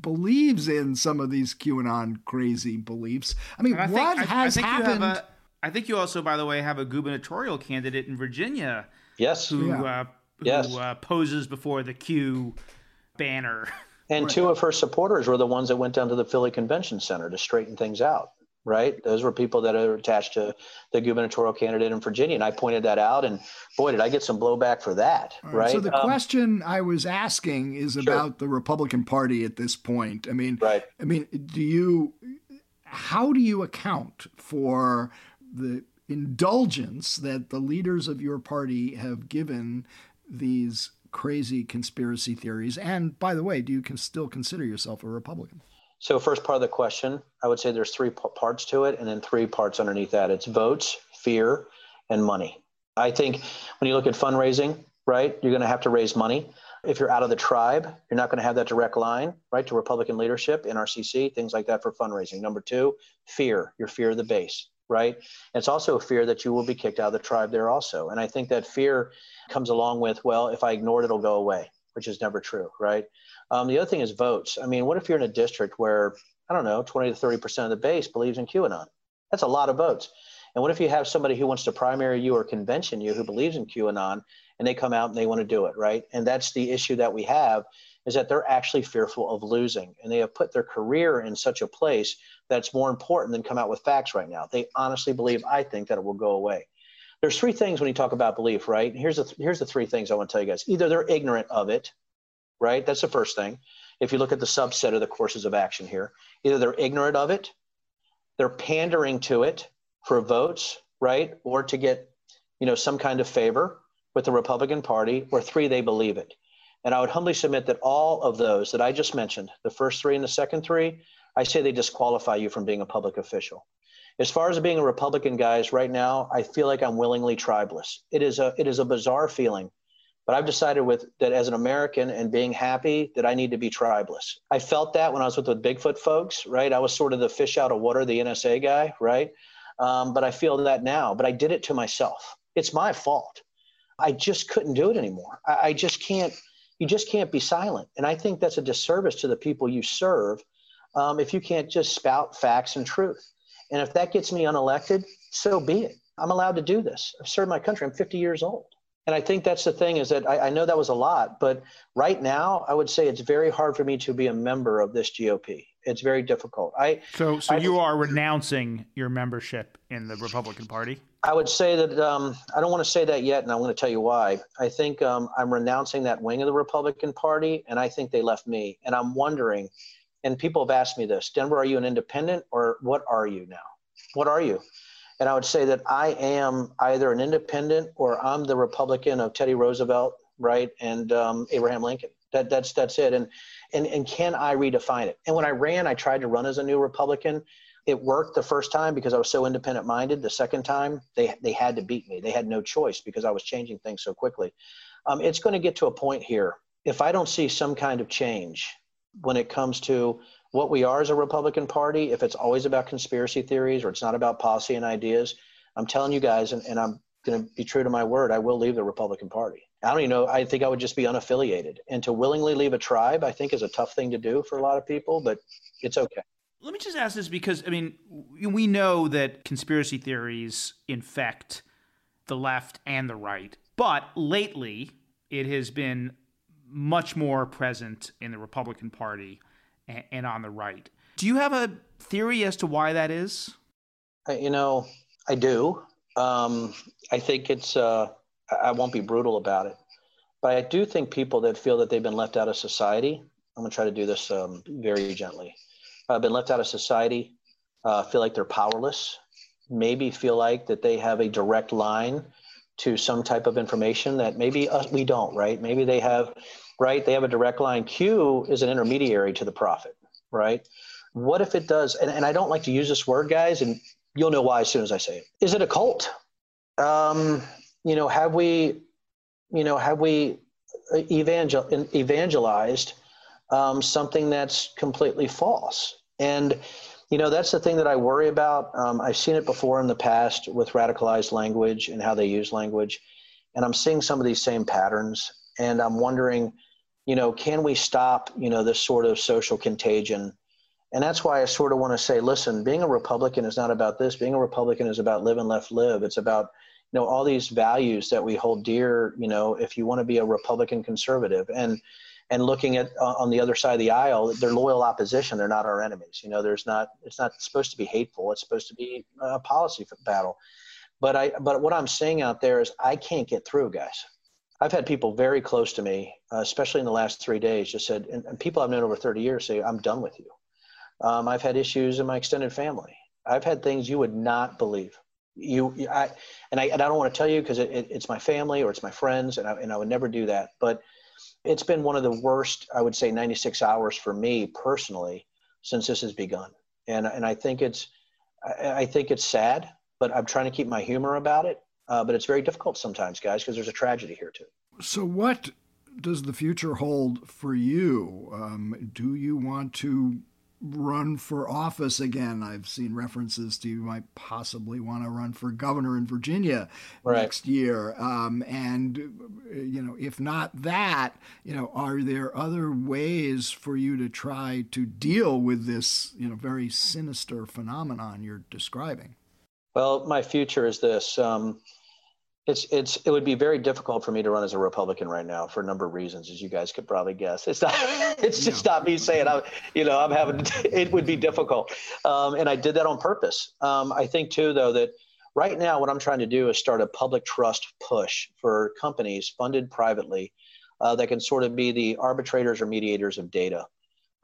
believes in some of these QAnon crazy beliefs. I mean, I what think, has I, I happened? I think you also, by the way, have a gubernatorial candidate in Virginia. Yes. Who, yeah. uh, who yes. Uh, poses before the Q banner. And right. two of her supporters were the ones that went down to the Philly Convention Center to straighten things out. Right, those were people that are attached to the gubernatorial candidate in Virginia, and I pointed that out. And boy, did I get some blowback for that! Right. right? So the um, question I was asking is sure. about the Republican Party at this point. I mean, right. I mean, do you? How do you account for the indulgence that the leaders of your party have given these crazy conspiracy theories. And by the way, do you can still consider yourself a Republican? So, first part of the question, I would say there's three parts to it, and then three parts underneath that. It's votes, fear, and money. I think when you look at fundraising, right, you're going to have to raise money. If you're out of the tribe, you're not going to have that direct line, right, to Republican leadership, NRCC, things like that for fundraising. Number two, fear, your fear of the base right? And it's also a fear that you will be kicked out of the tribe there also. And I think that fear comes along with, well, if I ignore it, it'll go away, which is never true, right? Um, the other thing is votes. I mean, what if you're in a district where, I don't know, 20 to 30% of the base believes in QAnon? That's a lot of votes. And what if you have somebody who wants to primary you or convention you who believes in QAnon and they come out and they want to do it, right? And that's the issue that we have is that they're actually fearful of losing and they have put their career in such a place that's more important than come out with facts right now. They honestly believe, I think, that it will go away. There's three things when you talk about belief, right? Here's the, here's the three things I want to tell you guys. Either they're ignorant of it, right? That's the first thing. If you look at the subset of the courses of action here, either they're ignorant of it, they're pandering to it for votes, right? Or to get, you know, some kind of favor with the Republican Party, or three, they believe it. And I would humbly submit that all of those that I just mentioned, the first three and the second three, I say they disqualify you from being a public official. As far as being a Republican, guys, right now, I feel like I'm willingly tribeless. It is a it is a bizarre feeling, but I've decided with that as an American and being happy that I need to be tribeless. I felt that when I was with the Bigfoot folks, right? I was sort of the fish out of water, the NSA guy, right? Um, but I feel that now. But I did it to myself. It's my fault. I just couldn't do it anymore. I, I just can't you just can't be silent. And I think that's a disservice to the people you serve um, if you can't just spout facts and truth. And if that gets me unelected, so be it. I'm allowed to do this. I've served my country. I'm 50 years old. And I think that's the thing is that I, I, know that was a lot, but right now I would say it's very hard for me to be a member of this GOP. It's very difficult. I so so I, you are renouncing your membership in the Republican Party. I would say that um, I don't want to say that yet, and I'm going to tell you why. I think um, I'm renouncing that wing of the Republican Party, and I think they left me. And I'm wondering, and people have asked me this: Denver, are you an independent, or what are you now? What are you? And I would say that I am either an independent or I'm the Republican of Teddy Roosevelt, right, and um, Abraham Lincoln. That, that's that's it. And and and can I redefine it? And when I ran, I tried to run as a new Republican. It worked the first time because I was so independent minded. The second time, they they had to beat me. They had no choice because I was changing things so quickly. Um, it's going to get to a point here. If I don't see some kind of change when it comes to what we are as a Republican Party, if it's always about conspiracy theories or it's not about policy and ideas, I'm telling you guys, and, and I'm going to be true to my word, I will leave the Republican Party. I don't even know. I think I would just be unaffiliated. And to willingly leave a tribe, I think is a tough thing to do for a lot of people, but it's okay. Let me just ask this because, I mean, we know that conspiracy theories infect the left and the right, but lately it has been much more present in the Republican Party and on the right. Do you have a theory as to why that is? You know, I do. Um, I think it's, uh, I won't be brutal about it, but I do think people that feel that they've been left out of society, I'm going to try to do this um, very gently, uh, been left out of society, uh, feel like they're powerless, maybe feel like that they have a direct line to some type of information that maybe us, we don't, right? Maybe they have right? They have a direct line. Q is an intermediary to the prophet, right? What if it does? And, and I don't like to use this word, guys, and you'll know why as soon as I say it. Is it a cult? Um, you know, have we, you know, have we evangel- evangelized um, something that's completely false? And you know, that's the thing that I worry about. Um, I've seen it before in the past with radicalized language and how they use language, and I'm seeing some of these same patterns. And I'm wondering, you know, can we stop, you know, this sort of social contagion? And that's why I sort of want to say, listen, being a Republican is not about this. Being a Republican is about live and let live. It's about, you know, all these values that we hold dear, you know, if you want to be a Republican conservative and, and looking at uh, on the other side of the aisle, they're loyal opposition. They're not our enemies. You know, there's not, it's not supposed to be hateful. It's supposed to be a policy battle. But I, but what I'm saying out there is I can't get through guys. I've had people very close to me, uh, especially in the last three days, just said, and, and, people I've known over 30 years say, I'm done with you. Um, I've had issues in my extended family. I've had things you would not believe. You, I, and I, and I don't want to tell you because it, it, it's my family or it's my friends, and I, and I would never do that. But it's been one of the worst, I would say, 96 hours for me personally since this has begun. And, and I think it's, I, think it's sad, but I'm trying to keep my humor about it uh, but it's very difficult sometimes, guys, because there's a tragedy here too. So, what does the future hold for you? Um, do you want to run for office again? I've seen references to you might possibly want to run for governor in Virginia right. next year. Um, and, you know, if not that, you know, are there other ways for you to try to deal with this, you know, very sinister phenomenon you're describing? Well, my future is this. Um, it's it's it would be very difficult for me to run as a Republican right now for a number of reasons, as you guys could probably guess. It's not [laughs] it's just not me saying I'm you know I'm having [laughs] it would be difficult, um, and I did that on purpose. Um, I think too though that right now what I'm trying to do is start a public trust push for companies funded privately uh, that can sort of be the arbitrators or mediators of data.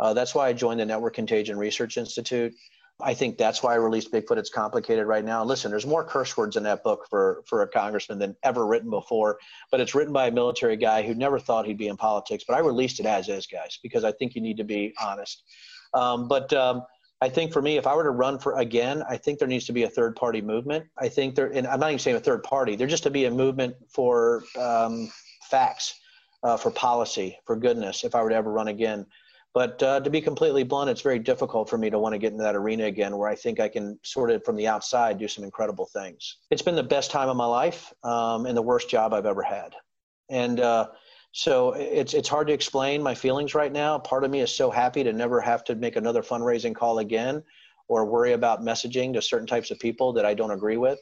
Uh, that's why I joined the Network Contagion Research Institute. I think that's why I released Bigfoot. It's complicated right now. Listen, there's more curse words in that book for for a congressman than ever written before. But it's written by a military guy who never thought he'd be in politics. But I released it as is, guys, because I think you need to be honest. Um, but um, I think for me, if I were to run for again, I think there needs to be a third party movement. I think there, and I'm not even saying a third party. There just to be a movement for um, facts, uh, for policy, for goodness. If I were to ever run again. But uh, to be completely blunt, it's very difficult for me to want to get into that arena again where I think I can sort of from the outside do some incredible things. It's been the best time of my life um, and the worst job I've ever had. And uh, so it's, it's hard to explain my feelings right now. Part of me is so happy to never have to make another fundraising call again or worry about messaging to certain types of people that I don't agree with.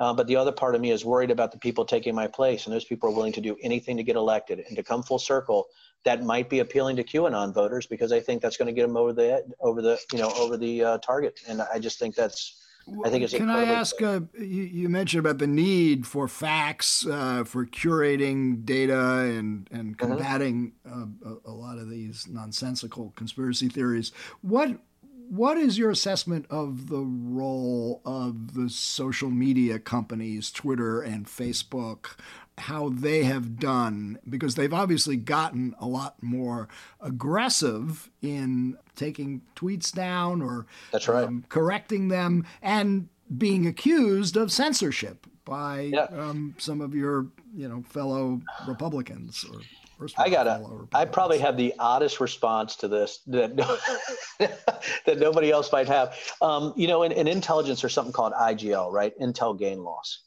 Uh, but the other part of me is worried about the people taking my place, and those people are willing to do anything to get elected. And to come full circle, that might be appealing to QAnon voters because I think that's going to get them over the over the you know over the uh, target. And I just think that's I think it's. Can I ask? Uh, you, you, mentioned about the need for facts uh, for curating data and and mm-hmm. combating mm-hmm. a, a, lot of these nonsensical conspiracy theories. What what is your assessment of the role of the social media companies, Twitter and Facebook, how they have done? Because they've obviously gotten a lot more aggressive in taking tweets down or That's right. Um, correcting them and being accused of censorship by yeah. um, some of your, you know, fellow Republicans or I gotta. I probably have the oddest response to this that [laughs] that nobody else might have. Um, you know, in, in, intelligence, there's something called IGL, right? Intel gain loss,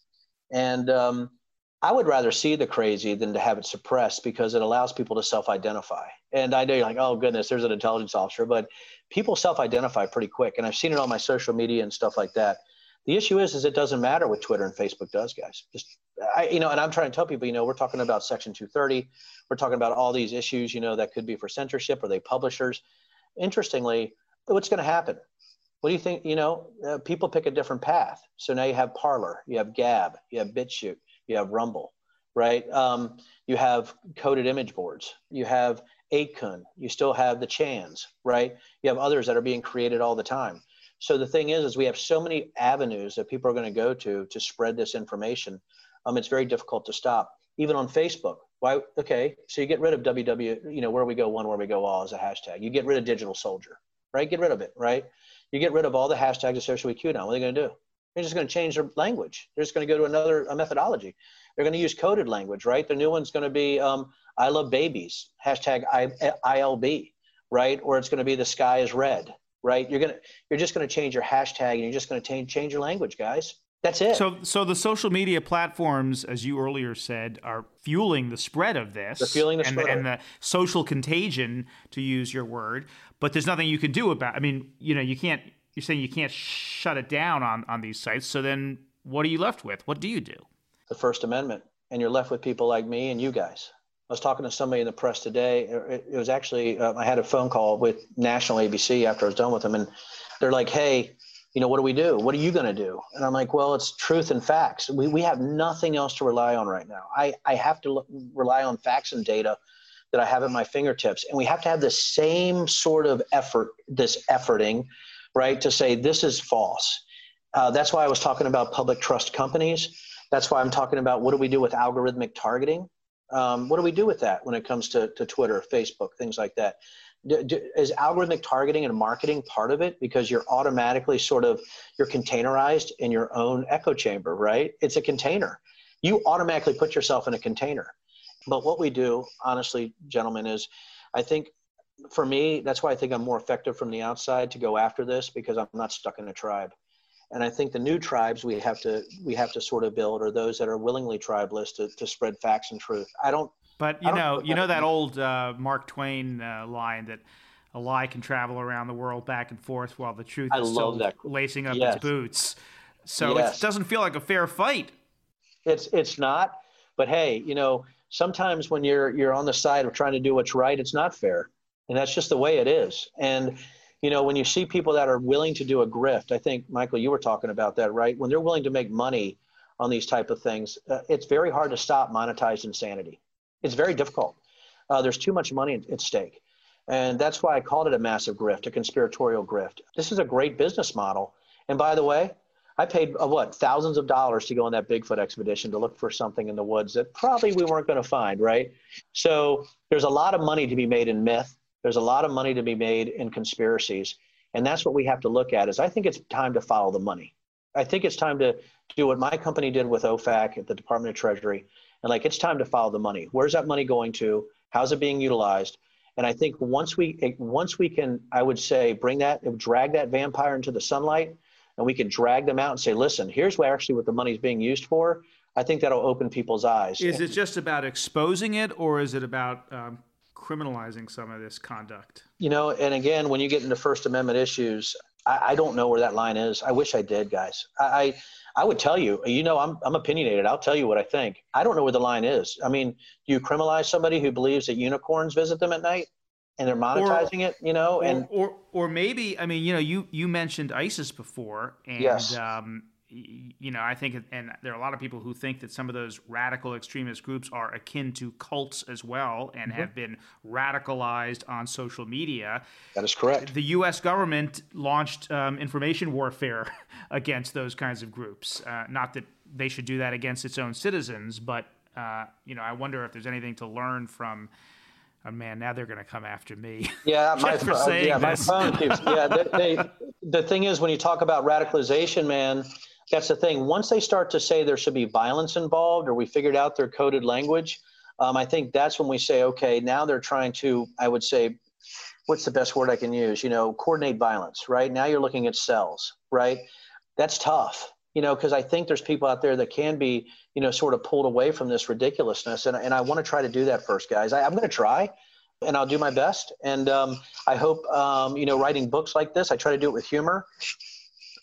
and um, I would rather see the crazy than to have it suppressed because it allows people to self-identify. And I know you're like, oh goodness, there's an intelligence officer, but people self-identify pretty quick, and I've seen it on my social media and stuff like that. The issue is, is it doesn't matter what Twitter and Facebook does, guys. Just, I, you know, and I'm trying to tell people, you know, we're talking about Section 230, we're talking about all these issues, you know, that could be for censorship or they publishers. Interestingly, what's going to happen? What do you think? You know, uh, people pick a different path. So now you have Parler, you have Gab, you have BitChute, you have Rumble, right? Um, you have coded image boards, you have 8kun, you still have the Chans, right? You have others that are being created all the time. So the thing is, is we have so many avenues that people are going to go to to spread this information. Um, it's very difficult to stop. Even on Facebook, why? Okay, so you get rid of WW, you know, where we go one, where we go all as a hashtag. You get rid of digital soldier, right? Get rid of it, right? You get rid of all the hashtags associated with QAnon. What are they going to do? They're just going to change their language. They're just going to go to another methodology. They're going to use coded language, right? The new one's going to be um, I love babies, hashtag I, ILB, right? Or it's going to be the sky is red, right? You're gonna you're just gonna change your hashtag and you're just gonna change change your language, guys. That's it. So, so the social media platforms, as you earlier said, are fueling the spread of this. They're fueling the and, spread and the social contagion, to use your word. But there's nothing you can do about. I mean, you know, you can't. You're saying you can't shut it down on on these sites. So then, what are you left with? What do you do? The First Amendment, and you're left with people like me and you guys. I was talking to somebody in the press today. It, was actually uh, I had a phone call with National ABC after I was done with them, and they're like, "Hey, you know, what do we do? What are you going to do?" And I'm like, "Well, it's truth and facts. We we have nothing else to rely on right now. I I have to look, rely on facts and data." That I have at my fingertips, and we have to have the same sort of effort, this efforting, right, to say this is false. Uh, that's why I was talking about public trust companies. That's why I'm talking about what do we do with algorithmic targeting um, what do we do with that when it comes to, to Twitter, Facebook, things like that? Do, do, is algorithmic targeting and marketing part of it? Because you're automatically sort of you're containerized in your own echo chamber right? It's a container. You automatically put yourself in a container. But what we do honestly gentlemen is i think for me that's why i think i'm more effective from the outside to go after this because i'm not stuck in a tribe and I think the new tribes we have to we have to sort of build are those that are willingly tribeless to, to spread facts and truth. I don't. But you know, you know that old uh, Mark Twain uh, line that a lie can travel around the world back and forth while the truth I is still that. lacing up yes. its boots. So yes. it doesn't feel like a fair fight. It's it's not. But hey, you know, sometimes when you're you're on the side of trying to do what's right, it's not fair, and that's just the way it is. And you know, when you see people that are willing to do a grift, I think Michael, you were talking about that, right? When they're willing to make money on these type of things, uh, it's very hard to stop monetized insanity. It's very difficult. Uh, there's too much money at stake. And that's why I called it a massive grift, a conspiratorial grift. This is a great business model. And by the way, I paid uh, what thousands of dollars to go on that Bigfoot expedition to look for something in the woods that probably we weren't going to find, right? So there's a lot of money to be made in myth. There's a lot of money to be made in conspiracies. And that's what we have to look at is I think it's time to follow the money. I think it's time to do what my company did with OFAC at the Department of Treasury. And like, it's time to follow the money. Where's that money going to? How's it being utilized? And I think once we once we can, I would say, bring that, drag that vampire into the sunlight, and we can drag them out and say, listen, here's what actually what the money is being used for. I think that'll open people's eyes. Is it just about exposing it, or is it about um, criminalizing some of this conduct. You know, and again, when you get into First Amendment issues, I, I, don't know where that line is. I wish I did, guys. I, I, I would tell you. You know, I'm I'm opinionated. I'll tell you what I think. I don't know where the line is. I mean, do you criminalize somebody who believes that unicorns visit them at night? and they're monetizing or, it, you know, and or, or, or maybe I mean, you know, you you mentioned ISIS before, and yes. um, you know, I think, and there are a lot of people who think that some of those radical extremist groups are akin to cults as well and mm-hmm. have been radicalized on social media. That is correct. The U.S. government launched um, information warfare [laughs] against those kinds of groups. Uh, not that they should do that against its own citizens, but, uh, you know, I wonder if there's anything to learn from. Oh man, now they're going to come after me. Yeah, my, [laughs] saying yeah, this. my phone keeps. Yeah, they, they, the thing is, when you talk about radicalization, man, that's the thing. Once they start to say there should be violence involved, or we figured out their coded language, um, I think that's when we say, okay, now they're trying to, I would say, what's the best word I can use? You know, coordinate violence, right? Now you're looking at cells, right? That's tough, you know, because I think there's people out there that can be, you know, sort of pulled away from this ridiculousness. And, and I want to try to do that first, guys. I, I'm going to try and I'll do my best. And um, I hope, um, you know, writing books like this, I try to do it with humor.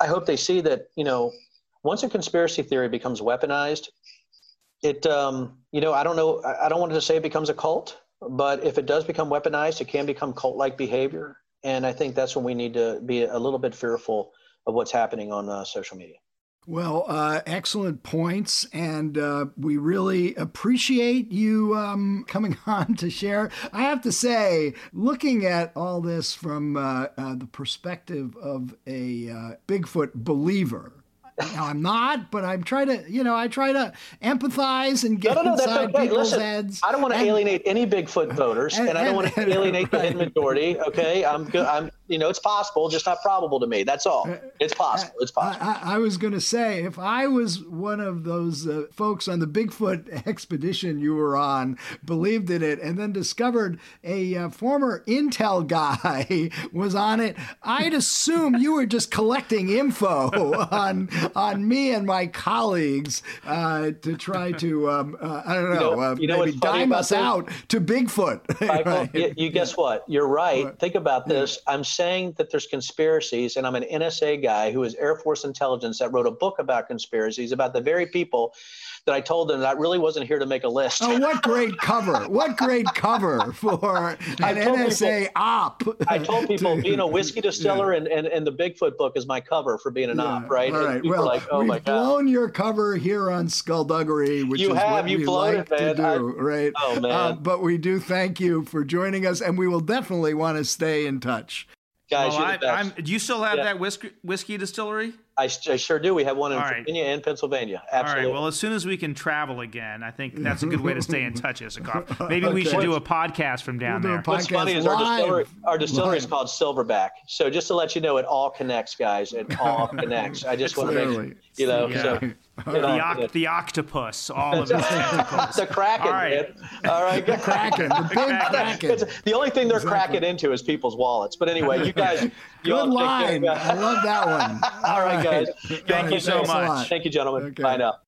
I hope they see that, you know, once a conspiracy theory becomes weaponized, it um, you know I don't know I don't want to say it becomes a cult, but if it does become weaponized, it can become cult-like behavior, and I think that's when we need to be a little bit fearful of what's happening on uh, social media. Well, uh, excellent points, and uh, we really appreciate you um, coming [laughs] on to share. I have to say, looking at all this from uh, uh the perspective of a uh, Bigfoot believer, now, I'm not, but I'm trying to, you know, I try to empathize and get no, no, no, inside okay. people's Listen, heads. I don't want to and, alienate any Bigfoot voters, and, and, and I don't want to alienate the [laughs] majority. Okay, I'm good. I'm you know, it's possible, just not probable to me. That's all. Uh, it's possible. It's possible. I, I was going to say, if I was one of those uh, folks on the Bigfoot [laughs] expedition you were on, believed in it, and then discovered a uh, former Intel guy [laughs] was on it, I'd assume you were just collecting info [laughs] on on me and my colleagues uh, to try to, um, uh, I don't know, you know, uh, you know maybe dime us out to Bigfoot. Michael, right? you, you, guess what? You're right. Think about this. I'm saying that there's conspiracies, and I'm an NSA guy who is Air Force intelligence that wrote a book about conspiracies about the very people that I told them that I really wasn't here to make a list. Oh, what great cover! What great cover for an NSA people, op. I told people [laughs] to, being a whiskey distiller yeah. and, and, and the Bigfoot book is my cover for being an yeah, op, right? All right. Well, like, oh we've blown your cover here on Skullduggery, which you is have, what you we like it, to do, I, right? Oh man! Uh, but we do thank you for joining us, and we will definitely want to stay in touch. Guys, well, I, do you still have yeah. that whiskey, whiskey distillery? I, I, sure do. We have one in All Virginia right. and Pennsylvania. Absolutely. All right. Well, as soon as we can travel again, I think that's a good way to stay in touch, Isikoff. [laughs] Maybe okay. we should do a podcast from down we'll there. What's funny is our distillery, our distillery is called Silverback. So just to let you know, it all connects, guys. It all [laughs] connects. I just want to make you know. Yeah. So, [laughs] the, oct- the, octopus, all of its tentacles. the kraken, all right. man. All right, the kraken, the big kraken. the only thing they're exactly. cracking into is people's wallets. But anyway, you guys, you good line. I love that one. all right, guys. Thank you so much. Thank you, gentlemen. Okay. Bye now.